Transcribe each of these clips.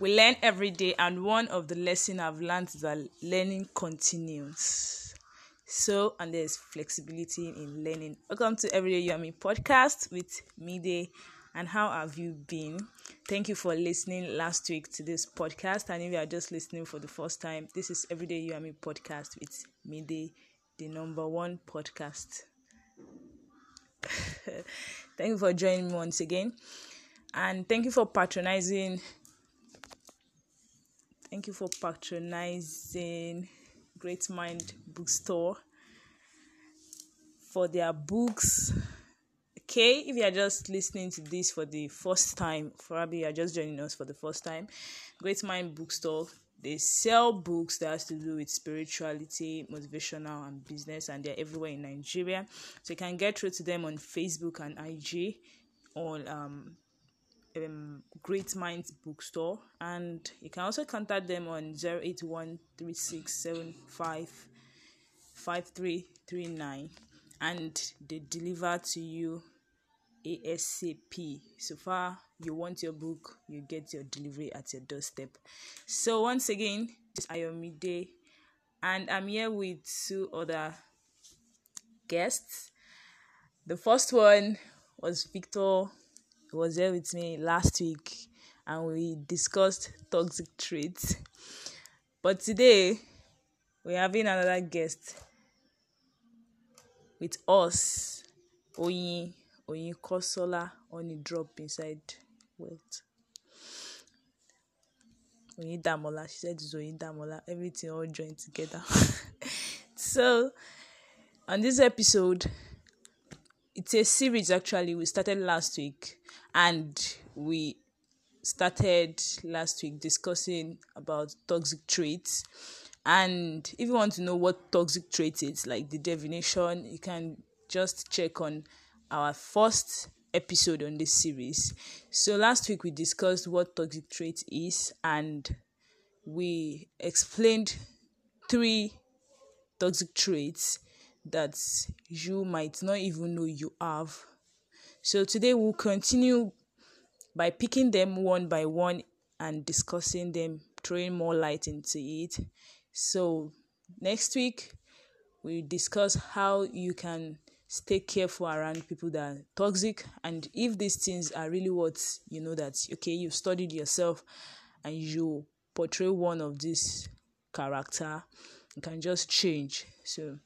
We learn every day, and one of the lessons I've learned is that learning continues. So, and there's flexibility in learning. Welcome to Everyday You Me podcast with Mide. And how have you been? Thank you for listening last week to this podcast. And if you are just listening for the first time, this is Everyday You Me podcast with Mide, the number one podcast. thank you for joining me once again. And thank you for patronizing Thank you for patronizing Great Mind Bookstore for their books. Okay, if you are just listening to this for the first time, probably you are just joining us for the first time, Great Mind Bookstore they sell books that has to do with spirituality, motivational, and business, and they're everywhere in Nigeria. So you can get through to them on Facebook and IG, on um, um, Great Minds Bookstore, and you can also contact them on zero eight one three six seven five five three three nine, and they deliver to you ASAP. So far, you want your book, you get your delivery at your doorstep. So once again, it's Ayomide, and I'm here with two other guests. The first one was Victor was there with me last week and we discussed toxic traits. But today we're having another guest with us, Oyin Oyin Kosola on a drop inside wealth. Oyindamola, she said it's Oyindamola, everything all joined together. so on this episode, it's a series actually. We started last week and we started last week discussing about toxic traits. And if you want to know what toxic trait is like the definition you can just check on our first episode on this series. So last week we discussed what toxic trait is and we explained three toxic traits that you might not even know you have so today we'll continue by picking them one by one and discussing them, throwing more light into it. So next week we discuss how you can stay careful around people that are toxic and if these things are really what you know that okay you've studied yourself and you portray one of this character you can just change so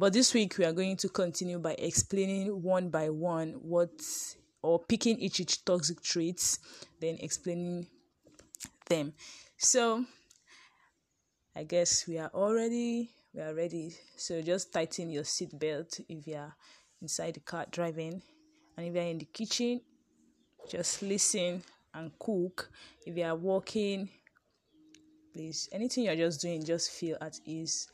but this week we are going to continue by explaining one by one what or picking each each toxic traits, then explaining them. So I guess we are already we are ready. So just tighten your seat belt if you are inside the car driving, and if you are in the kitchen, just listen and cook. If you are walking, please anything you're just doing, just feel at ease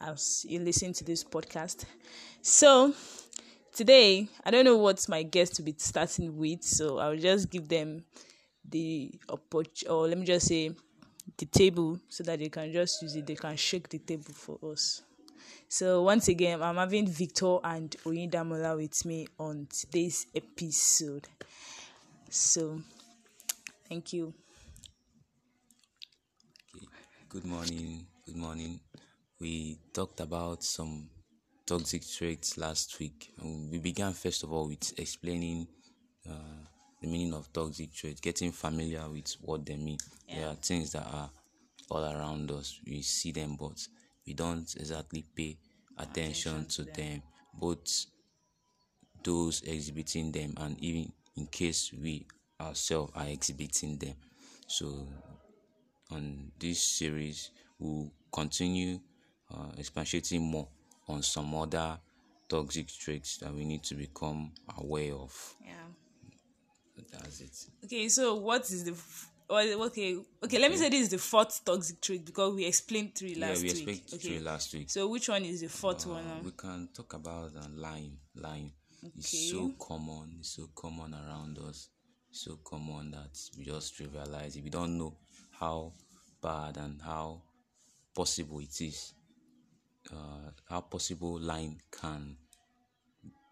as you listen to this podcast. So, today, I don't know what my guest will be starting with, so I'll just give them the opportunity, or let me just say the table so that they can just use it, they can shake the table for us. So, once again, I'm having Victor and Oyindamola with me on today's episode. So, thank you. Okay. Good morning. Good morning we talked about some toxic traits last week. We began first of all with explaining uh, the meaning of toxic traits, getting familiar with what they mean. Yeah. There are things that are all around us. We see them, but we don't exactly pay attention, attention to, them. them. Both those exhibiting them and even in case we ourselves are exhibiting them. So on this series, we'll continue uh, expatiating more on some other toxic traits that we need to become aware of. Yeah. That's it. Okay, so what is the well, okay, okay. Let me say this is the fourth toxic trait because we explained three last yeah, we explained week. Okay. three last week. So which one is the fourth uh, one? Now? We can talk about uh, lying. Lying. Okay. It's so common. It's so common around us. It's so common that we just trivialize it. We don't know how bad and how possible it is uh, how possible lying can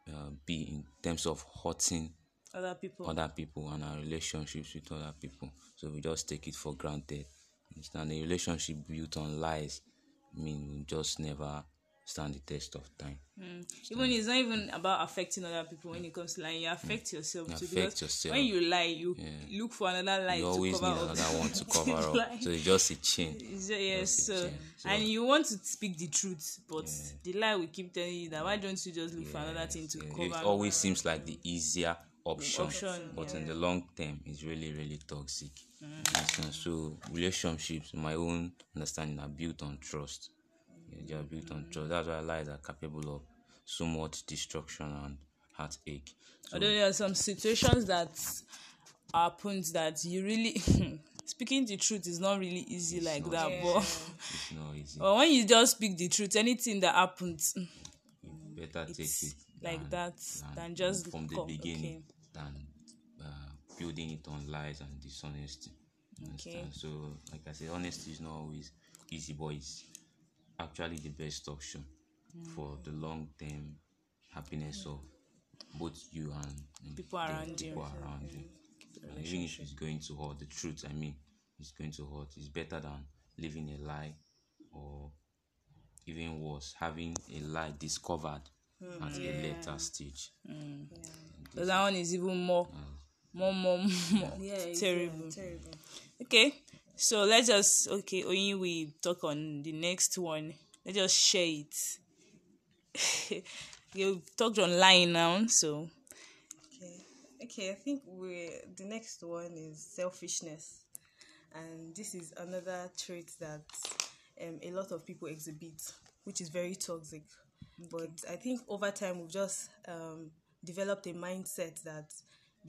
uh, be in terms of hurting other people. other people and our relationships with other people. So we just take it for granted. Understand a relationship built on lies, I mean, will just never stand the test of time. Hmm. even it's not even about affecting other people when it comes to lying. You hmm. affect yourself You too. affect because yourself. when you lie, you look for another lie You to always cover need up. another one to cover up. Lie. So it's just a chain. It's ju- yes, Just a chain. So- and you want to speak the truth, but the lie will keep telling you that why don't you just look for another thing to Yeah, cover? It up? always hmm. seems like the easier option, Option, but in the long term, it's really, really toxic. Understand? So relationships, in my own understanding, are built on trust. Yeah, they are built on trust. That's why lies are capable of so much destruction and heartache. So, Although there are some situations that happened that you really speaking the truth is not really easy like not that. But it's not easy. but when you just speak the truth, anything that happens You better take it like than- that than just from the beginning okay. than uh, building it on lies and dishonesty. Okay. So, like I said, honesty is not always easy, but it's actually the best option for the long term happiness of both you and, and People the around you. people around you. And even if it's going to hurt, the truth, I mean, it's going to hurt. It's better than living a lie or even worse, having a lie discovered at a later stage. So that one is even more, more, more, more Yeah, terrible. uh, terrible. Okay, so let's just okay. Oyin, we talk on the next one. Let's just share it. you talked online now, so Okay. Okay, I think we the next one is selfishness. And this is another trait that um, a lot of people exhibit, which is very toxic. But I think over time we've just um, developed a mindset that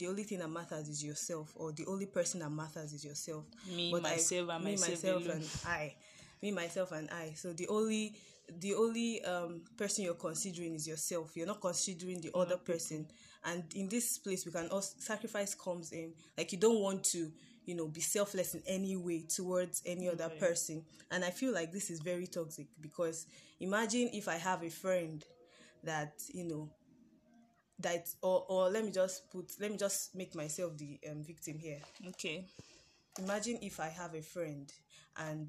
the only thing that matters is yourself, or the only person that matters is yourself. Me, But I- myself, and me, myself and I, me, myself, and I. So the only the only um, person you're considering is yourself. You're not considering the other person. And in this place, we can also sacrifice comes in. Like you don't want to, you know, be selfless in any way towards any other person. And I feel like this is very toxic because imagine if I have a friend that you know that or or let me just put let me just make myself the um, victim here okay. imagine if I have a friend and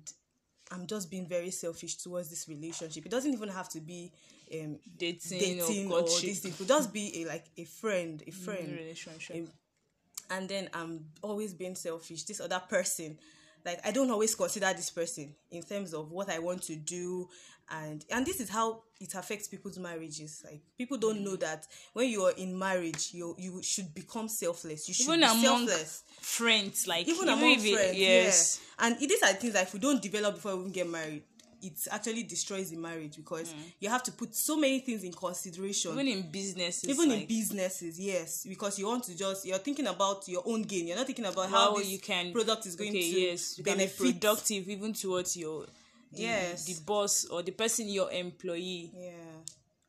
I'm just being very selfish towards this relationship. It doesn't even have to be um, Dating, dating or or, this. thing. It could just be a like a friend, a friend, relationship. a- and then I'm always being selfish. This other person, like I don't always consider this person in terms of what I want to do, and and this is how it affects people's marriages. Like people don't know mm. that when you are in marriage, you you should become selfless. You should even be among selfless friends, like even among if it- friends, yes. And these are things that if we don't develop before we even get married, it actually destroys the marriage because you have to put so many things in consideration. Mm. Even in businesses, Even in businesses, yes, because you want to just you're thinking about your own gain. You're not thinking about how how you can product is going okay, to yes, you can be productive even towards your the, Yes. the boss or the person your employee Yeah,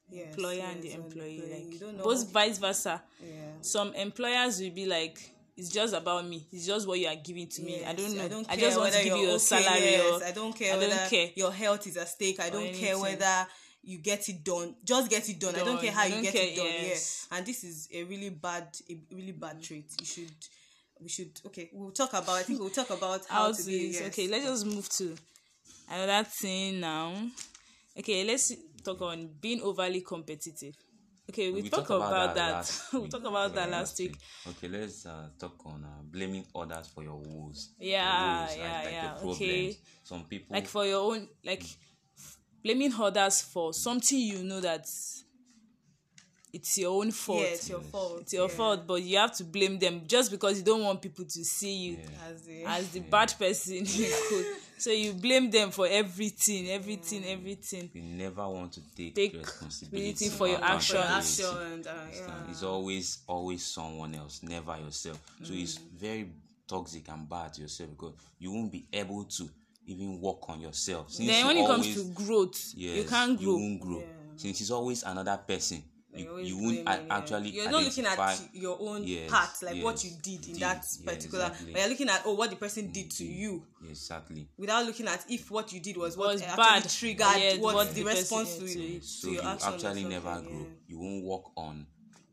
yes, employer and the employee employee. like you don't know. both vice versa yeah. some employers will be like it's just about me it's just what you are giving to me i don't know i, don't care just want to give you a okay, salary yes, or I don't care I don't care. your health is at stake. I don't care whether you get it done. Just get it done. I don't care how you don't get care, it done. yes. Yeah. And this is a really bad, a really bad mm. trait. You should, we should. Okay, we'll talk about. I think we'll talk about how, to be. Yes. okay let's just move to another thing now okay let's talk on being overly competitive okay we, talked about, that, last we'll week. talk about that Yeah, last week Okay, let's uh, talk on uh, blaming others for your woes. Your Yeah, woes, yeah, like yeah, okay. Some people like for your own like blaming others for something you know that it's your own fault Yeah, it's your fault. it's your yeah. fault but you have to blame them just because you don't want people to see you As the, as the bad person you could so you blame them for everything everything everything you never want to take, Take responsibility responsibility for your for your actions. actions. Uh, yeah. It's always always someone else, never yourself. So it's Mm. very toxic and bad to yourself because you won't be able to even work on yourself. Since then you when it always, comes to growth you can't grow You won't grow. Since it's always another person, you, always you won't blaming, a- actually You're not looking at your own Yes, part, like what you did in did, that yeah, particular. exactly. But you're looking at oh, what the person did to you, exactly. without looking at if what you did was what Was actually bad, triggered yeah, what, what the the person response did to, to to. So your you actually never grow. yeah. You won't work on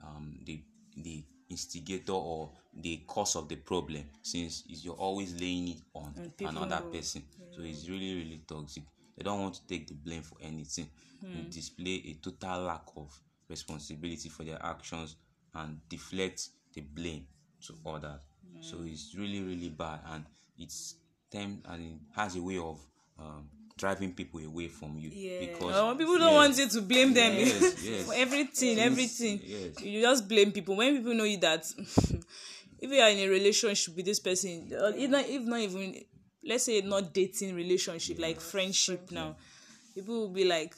um, the the instigator or the cause of the problem since you're always laying it on And people- another person so it's really really toxic they don't want to take the blame for anything they display a total lack of responsibility for their actions and deflect the blame to others so it's really really bad and it's them and it has a way of um, driving people away from you Yeah. because Uh, people don't yes, want you to blame them Yes, yes. for everything, Yes, everything. yes. You just blame people. When people know you that if you are in a relationship with this person, or if not, if not even, let's say not dating relationship, like friendship now, people will be like,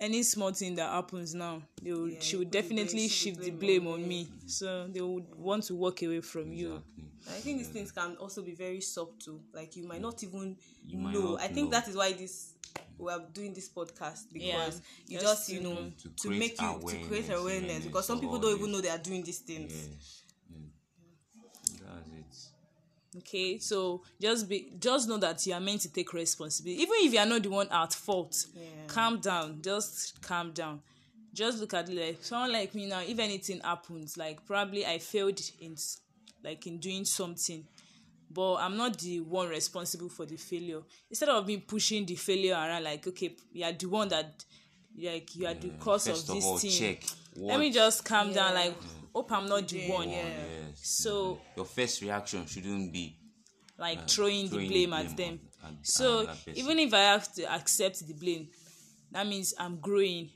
any small thing that happens now, they will, she would put the definitely shift the shift the blame blame on on me. So they would want to walk away from you. I think these things can also be very subtle. Like you might not even You know. not I think know. that is why this we are doing this podcast because Yeah. you Just just, you know know. To to, make you to create awareness awareness because some people don't even know they are doing these things. yes yeah. that's it Okay, so just be just know that you are meant to take responsibility, even if you are not the one at fault. Yeah. Calm down, just calm down. Just look at it like someone like me now. If anything happens, like probably I failed in like in doing something, but I'm not the one responsible for the failure. Instead of me pushing the failure around, like okay, you are the one that like you are the cause First of of this all, thing. check Let me just calm down. Yeah. Like hope I'm not the Yeah, one. yeah. yes So your first reaction shouldn't be like throwing, throwing the the blame, at blame them. on- on so person. even if I have to accept the blame, that means I'm growing.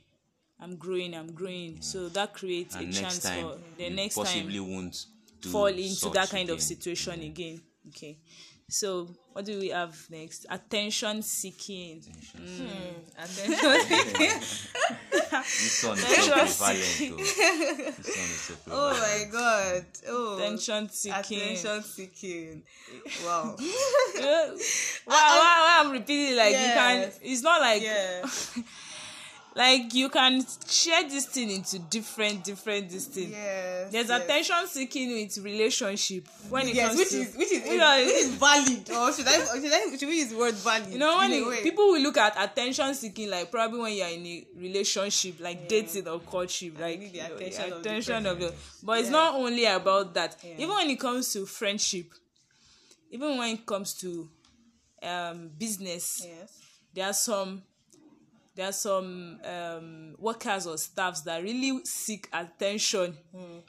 I'm growing. I'm growing. So that creates and a chance time for the you next possibly time won't do fall into such that kind of again. situation again. Okay. So what do we have next? Attention seeking. Attention. Hmm, this one is so prevalent. This one is so oh my god. Oh. Attention seeking. Attention seeking. Wow. why, why, why I'm repeating it like you can Yes. it's not like yeah. like you can share this thing into different different this thing. Yes. There's yes. attention seeking with relationship when it Yes, comes which to is which is you know, which is valid, or should I should I should we use the word valid? you know when it- people will look at attention seeking like probably when you're in a relationship like dating or courtship like the you know, attention of the attention of the person. but it's Yeah. not only about that Yeah. even when it comes to friendship even when it comes to um business yes. there are some there are some um, workers or staffs that really seek attention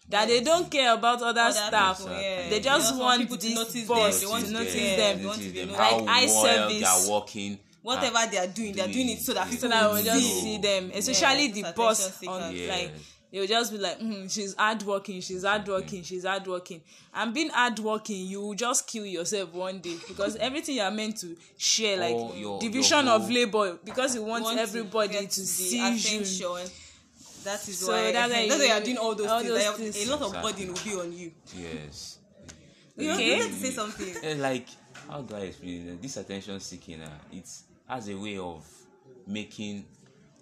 that they don't care about other, Other staff people, yeah. they just want people to this notice boss them. They want to to notice yeah, them they want to be them, noticed. how Like eye service. they are working. Whatever they are doing, they are doing it so that doing people so that will just see. see them especially Yeah, the boss attention on seekers. Like they'll just be like mm, she's hardworking she's hardworking she's hardworking and being hardworking you will just kill yourself one day because everything you are meant to share like your- division your of labor because you want, Want to everybody to the see you. That is So why that's why that's why you- you are doing all those all things. those things. A lot of Exactly. burden will be on you. Yes. You know, Okay. you need to say something. Eh, like how do I explain it? This attention seeking, uh, it has a way of making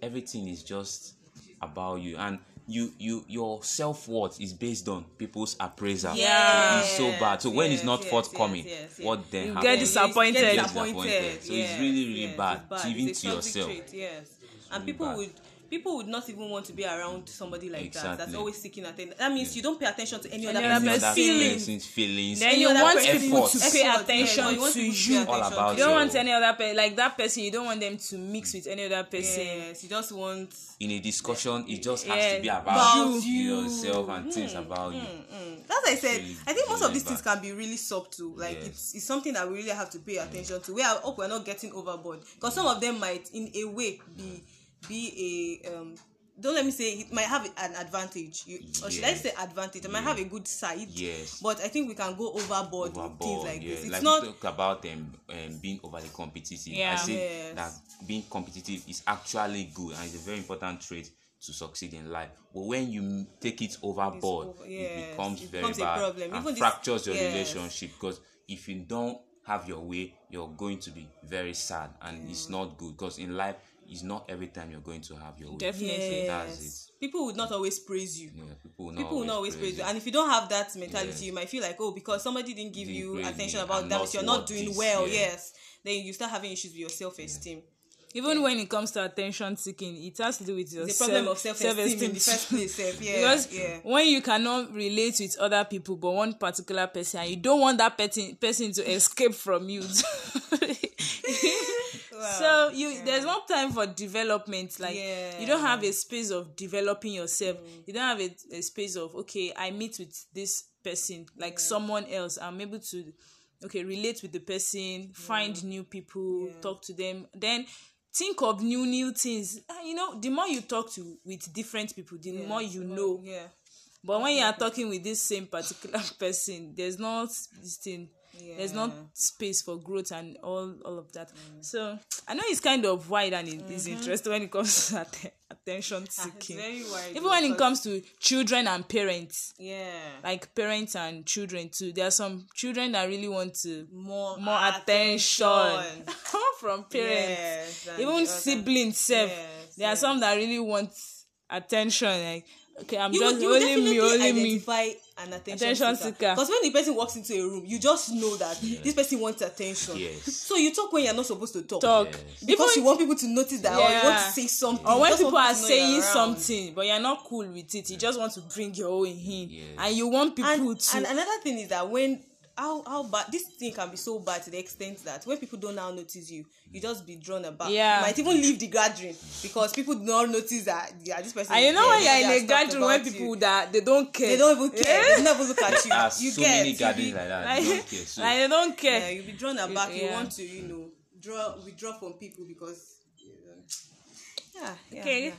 everything is just about you and you you your self-worth is based on people's appraisal Yeah. so it's so bad so when it's not yes, forthcoming yes, yes, yes. what then You happens get disappointed. Get disappointed. So it's really, really yes, bad, it's even to yourself. trait, yes, and really people bad. would people would not even want to be around somebody like that. That's Exactly. always seeking attention. That means you don't pay attention to any, Any other other person's feelings. feelings, feelings Then Any you want people to pay attention yeah, to you. pay All attention about you don't your- want any other person like that person you don't want them to mix with any other person Yes, you just want. in a discussion it just has Yeah. to be about, About you, you. yourself and things about you That's why I said. Really, I think most of these things can be really subtle. Like Yes. it's, it's something that we really have to pay attention to. We are hope we're not getting overboard because some of them might, in a way, be be a um. Don't let me say it might have an advantage. You, or should I Yes. say advantage? It might have a good side. Yes. But I think we can go overboard, with things overboard. like yeah. this. It's like not. we talk about them um, being overly competitive. I Yeah. say Yes. that being competitive is actually good and it's a very important trait to succeed in life. But when you take it overboard, over- it yes, becomes it very becomes a bad problem. and Even this- fractures your yes. relationship. Because if you don't have your way, you're going to be very sad, and it's not good. Because in life, it's not every time you're going to have your way. Definitely. Yes. People would not always praise you. Yeah, people will not people will not always praise you and if you don't have that mentality you might feel like oh because somebody didn't give Didn't you attention about that you're not doing this, well yeah. yes then you start having issues with your self-esteem even when it comes to attention seeking it has to do with your the self, problem of self-esteem, in the first place yeah because yeah when you cannot relate with other people but one particular person and you don't want that person person to escape from you so you there's no time for development like you don't have a space of developing yourself. You don't have a, a space of okay i meet with this person like someone else. I'm able to okay relate with the person find new people talk to them. Then think of new new things. Ah, you know the more you talk to with different people the more you know. yeah. But when you are talking with this same particular person there's not this thing there's not space for growth and all all of that. So i know it's kind of wide and it is interesting when it comes to atten- attention Mm-hmm. It's seeking very wide even when it comes to children and parents. Yeah. Like parents and children too. There are some children that really want to more more attention, from parents. Yes, even siblings sef. Yes, there are some that really want attention like okay i'm you just would, you would only me definitely only me. identify an attention, Attention seeker. seeker. because when the person walks into a room you just know that this person wants attention. Yes. so you talk when you're not supposed to talk. Talk. Yes. because Even- you want people to notice that or you want to say something. Or when just people are people to know saying something but you're not cool with it you just want to bring your own in. Yes. and you want people and, to and another thing is that when how how bad this thing can be so bad to the extent that when people don't now notice you you just be drawn about Yeah. you might even leave the gathering because people do not notice that yeah this person and you is know there, when you're in a gathering when about people you. that they don't care they don't even care Yeah. they never look at you There are you so get many you gatherings be- like that. like, you don't care. So, like they don't care yeah you be drawn aback you Yeah. want to you know draw withdraw from people because yeah, yeah okay yeah.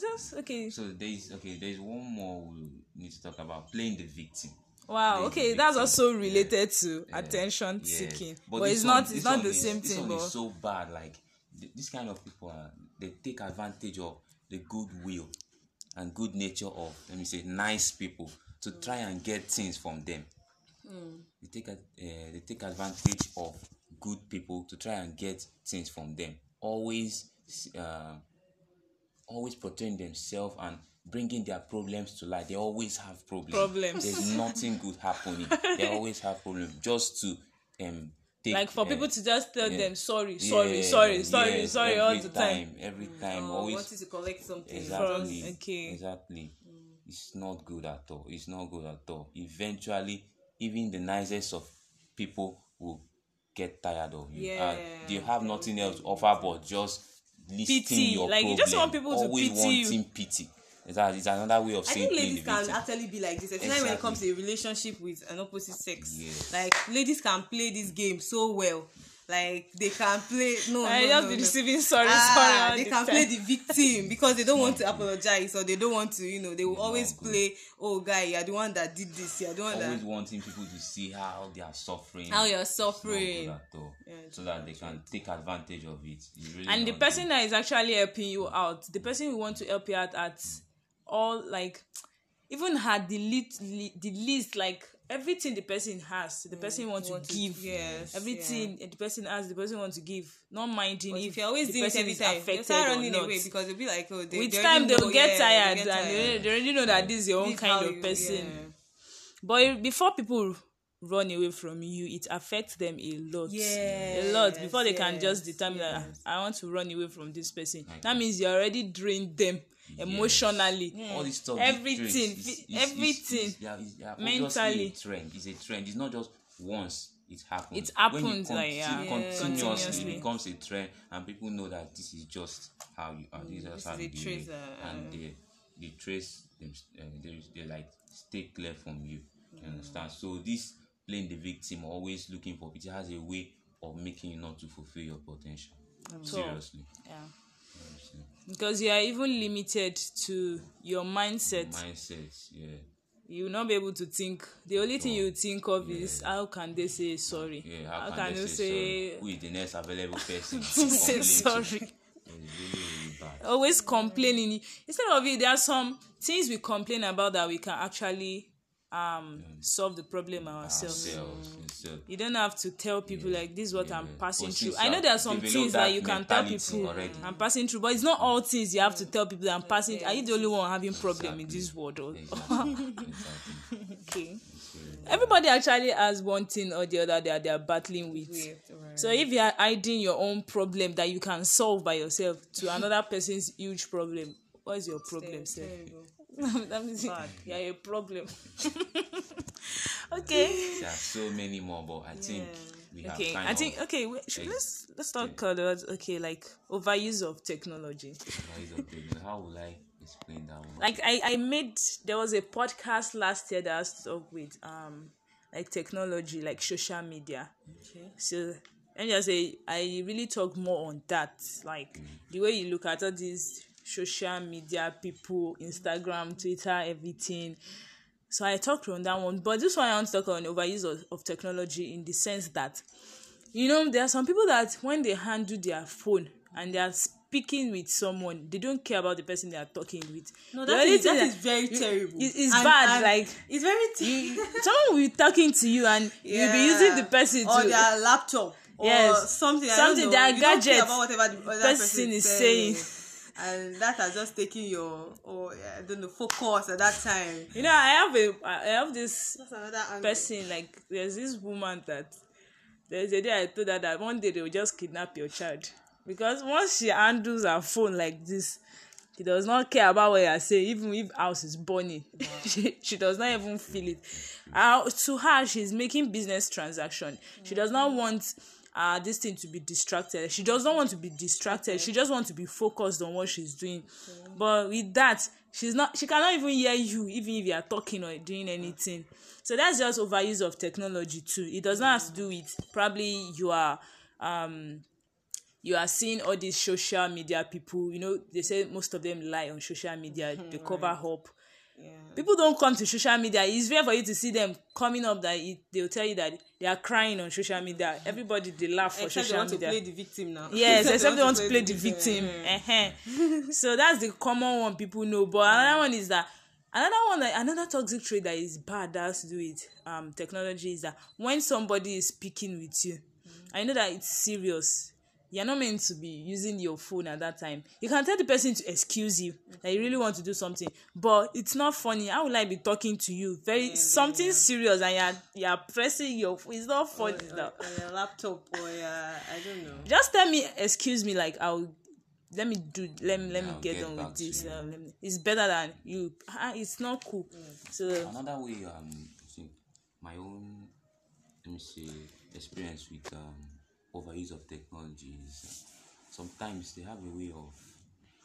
just okay so there's okay. There's one more we need to talk about playing the victim. Wow okay that's also related to Yeah. attention Yes. seeking but, this it's one- not this it's not the is- same this thing one but is so bad. Like th- this kind of people are they take advantage of the goodwill and good nature of let me say nice people to try and get things from them. They take a, uh, they take advantage of good people to try and get things from them. Always, uh, always portraying themselves and bringing their problems to light. They always have problems. Problems. There's nothing good happening. They always have problems just to um take, like for uh, people to just tell yeah. them sorry sorry Yeah, sorry sorry yes, sorry all the time Every time, Oh, always wanting to collect something exactly From- okay. exactly it's not good at all it's not good at all eventually even the nicest of people will get tired of you and they Yeah, have nothing else to offer but just listing Pity. your Like, you problem just want people to always pity you. wanting pity Is that is another way of saying. I think ladies can actually be like this, especially when it comes to a relationship with an opposite sex. Yes. Like ladies can play this game so well. Like they can play no, I no, just no, be no. receiving sorry Ah, sorry they can time. play the victim because they don't want to apologize or they don't want to, you know, they will always good. play, oh guy, you're the one that did this, you're the one always that always wanting people to see how they are suffering how you're It's not good suffering. at all. Yeah, so that they can take advantage of it really and the person good. that is actually helping you out the person who want to help you out at all like even had the least the least like everything the person has the person want to Mm, want to- give. yes, everything the person has the person want to give. Not minding But if, if you're always the doing it person every time, affected they'll start running away because they'll be like, oh, they, with they time they'll know, get yeah, tired they get and they, they already know that this is your own This kind how of person. yeah. but before people run away from you it affects them a lot. A lot. Before they can just determine that yes. "Ah, i want to run away from this person. That. means you already drained them emotionally. All this stuff everything is- is- everything. is- yeah, yeah, mentally. a trend. It's a trend. It's not just once it happens. It when happens, you like, yeah. continuously Continuously. becomes a trend and people know that this is just how you are this is this how is you a do trace, uh, and they they trace them uh, they, they like stay clear from you. You understand? So this playing the victim always looking for it has a way of making you not to fulfill your potential. Seriously. Yeah. Seriously. Because you are even limited to your mindset. Mindset yeah. You will not be able to think. The only thing you think of is how can they say sorry? Yeah, how, can, you they say, sorry? Who is the next available person to say to? sorry. Really, really always complaining. Instead of it there are some things we complain about that we can actually um solve the problem ourselves Ourselves, yourself. you don't have to tell people like this is what i'm passing But through since i know I've there are some developed things that that you can tell mentality people already. i'm passing through but it's not all things you have to tell people that i'm passing are you the only one having problem in this world or Exactly. exactly. okay everybody actually has one thing or the other that they are battling with. With, right. So if you are hiding your own problem that you can solve by yourself to another person's huge problem, what's your problem, sir? Terrible. that means Bad. you are a problem. okay. There are so many more, but I think we have Okay. kind I of think okay. Wait, should, let's let's talk about okay like overuse of technology. advice of building. How will I explain that one? like I, I made there was a podcast last year that I to talk with um like technology like social media Okay. so and just say i really talk more on that like the way you look at all these social media people instagram twitter everything so i talked on that one but this one i want to talk on overuse of, of technology in the sense that you know there are some people that when they handle their phone and they are speaking with someone they don't care about the person they are talking with No, that is, that is very terrible. it- it's And- bad, and like, it's very you, terrible. someone will be talking to you and you'll be using the person or to their laptop or Yes. something. Something, their you gadget about whatever the person person is saying. And that has just taken your, or I don't know, focus at that time. you know i have a i have this person like there's this woman that there's a day i told her that one day they will just kidnap your child. Because once she handles her phone like this she does not care about what you're saying even if house is burning. She, she does not even feel it. Uh, to her she's making business transaction. She does not want uh this thing to be distracted. She does not want to be distracted. She just want to be focused on what she's doing. But with that she's not she cannot even hear you even if you are talking or doing anything. So that's just overuse of technology too. It does not have to do with probably you are um you are seeing all these social media people. You know they say most of them lie on social media. They cover up Yeah. people don't come to social media. It's rare for you to see them coming up that it, they'll tell you that they are crying on social media. Everybody they laugh for Except they social want media. to play the victim now. yes except they want to play the victim. uh so that's the common one people know. But another one is that another one that another toxic trait that is bad that has to do with um technology is that when somebody is speaking with you i know that it's serious you're not meant to be using your phone at that time. You can tell the person to excuse you that you really want to do something but it's not funny. How will i be talking to you? Very something serious and you're you're pressing your phone it's not funny now. Or your laptop or your, I don't know. just tell me excuse me like i'll let me do let me let me I'll get, get on with this. uh, let me, it's better than you. Ah, it's not cool. So Another way, um, I think my own, let me say, experience with um, overuse of technology is uh, sometimes they have a way of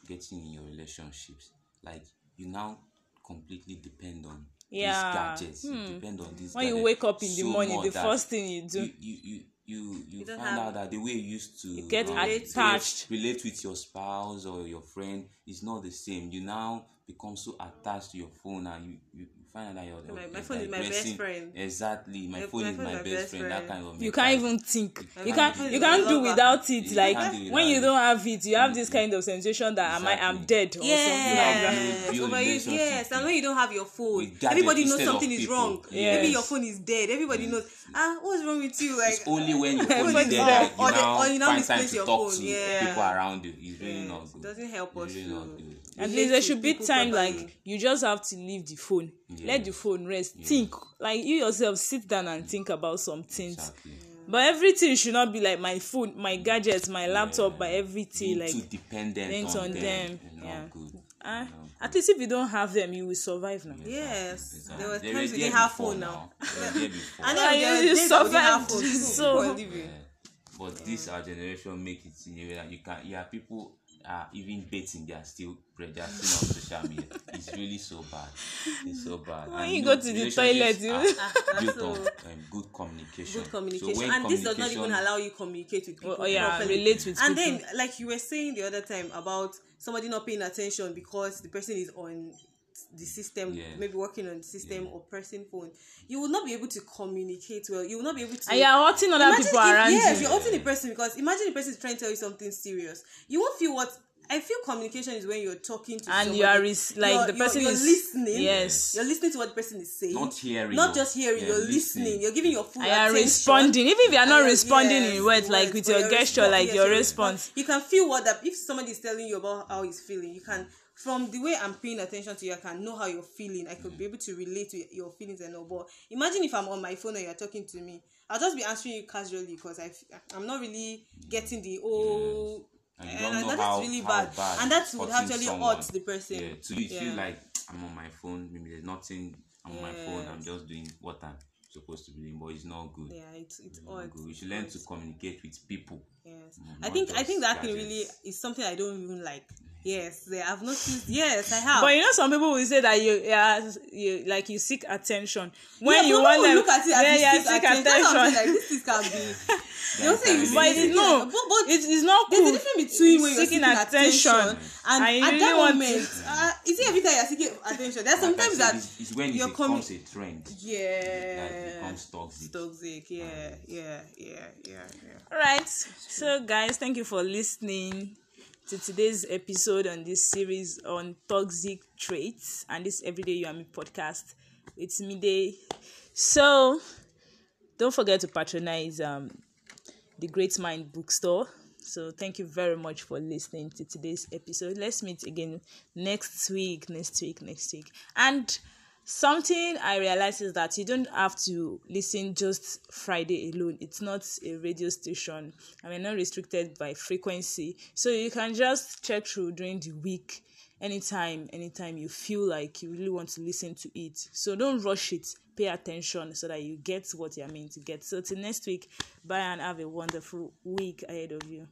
getting in your relationships. Like you now completely depend on Yeah, these gadgets. You depend on these when you wake up in the so morning much the first thing you do you you you you, you don't find out that the way you used to get relate- attached. relate with your spouse or your friend is not the same you now become so attached to your phone and you you, you find out that you're, My- my phone is my best friend. exactly my My- phone is my, best, best friend, that kind of you can't even think. You you can't you can't do without it. You like when you don't have it you have this kind of sensation that am i am Exactly. dead or something like that. Yes, yes, and when you don't have your phone, everybody knows something is wrong. Yes. Maybe your phone is dead. Everybody knows. Ah, what's wrong with you? Like it's only when your phone is off, that you or the- now or you now find time to your talk to people around you. It's really Yes, not it good. Doesn't help us really to not good. At least there should be time like you just have to leave the phone. Let the phone rest. Think. Like you yourself sit down and think about some things. Exactly. But everything should not be like my phone my gadgets my laptop my everything being like too dependent on, on them, them, yeah. not good. Ah, Not good. at least if you don't have them you will survive now. Yes, Exactly. there were times were we there didn't have phone now. Were there before. And Yeah, then you- there were you have survived. So-. Yeah. But this our generation make it in a way that you can yeah people are even dating they are still pre- they are still on social media. It's really so bad. It's so bad. When And you know, go to the toilet, you- are built on um, good communication. Good communication, So when and this does not even allow you communicate with people. Oh, yeah, properly. relate with and people. then, like you were saying the other time about somebody not paying attention because the person is on the system, Yeah. maybe working on the system or pressing phone. You will not be able to communicate well. You will not be able to. and you're hurting other Imagine people if- around yes, you you're hurting the person because imagine the person is trying to tell you something serious. You won't feel what I feel communication is when you're talking to And somebody. you are res- like You're- the you're- person you're is- listening. yes. You're listening to what the person is saying. Not hearing, Not just hearing, Yeah, you're listening. listening. You're giving your full and you're responding even if you're not And you're- responding yes, in words like with your gesture respo- like yes, your response You can feel what that if somebody is telling you about how he's feeling, you can from the way I'm paying attention to you, I can know how you're feeling. I could be able to relate to your feelings and all. But imagine if I'm on my phone and you're talking to me, I'll just be answering you casually because I I'm not really getting the oh. And you And, and that's how- really how bad. bad and that would actually someone. hurt the person. Yeah, so if Yeah. you like I'm on my phone, maybe there's nothing I'm on my phone, I'm just doing what I'm supposed to be doing, but it's not good. Yeah, it's it's It's not good. We should learn to communicate with people. Yes, Mm, I think I think that thing really is something I don't even like. Yes, yeah, I've noticed. Yes, I have. But you know, some people will say that you, yeah, you like you seek attention when Yeah, you want them. look at it as yeah, you yeah, seek attention. That's attention. saying, Like this, this can be. They'll say you seek it is no, But, but it is not there's cool. a difference between when you're seeking seeking attention, attention and, and you at really that to- moment, uh, you see, every time you're seeking attention, there's sometimes that it's, it's when it you're coming. becomes a trend that Yeah, it becomes toxic. toxic. Yeah, yeah, yeah, yeah, yeah. All right. So, guys, thank you for listening to today's episode on this series on toxic traits and this Everyday You and Me podcast. It's Mide. So, don't forget to patronize um, the Great Mind Bookstore. So, thank you very much for listening to today's episode. Let's meet again next week, next week, next week. And something I realize is that you don't have to listen just Friday alone. It's not a radio station, and we're not restricted by frequency. So, you can just check through during the week anytime anytime you feel like you really want to listen to it. So don't rush it. Pay attention so that you get what you're meant to get. So till next week bye and have a wonderful week ahead of you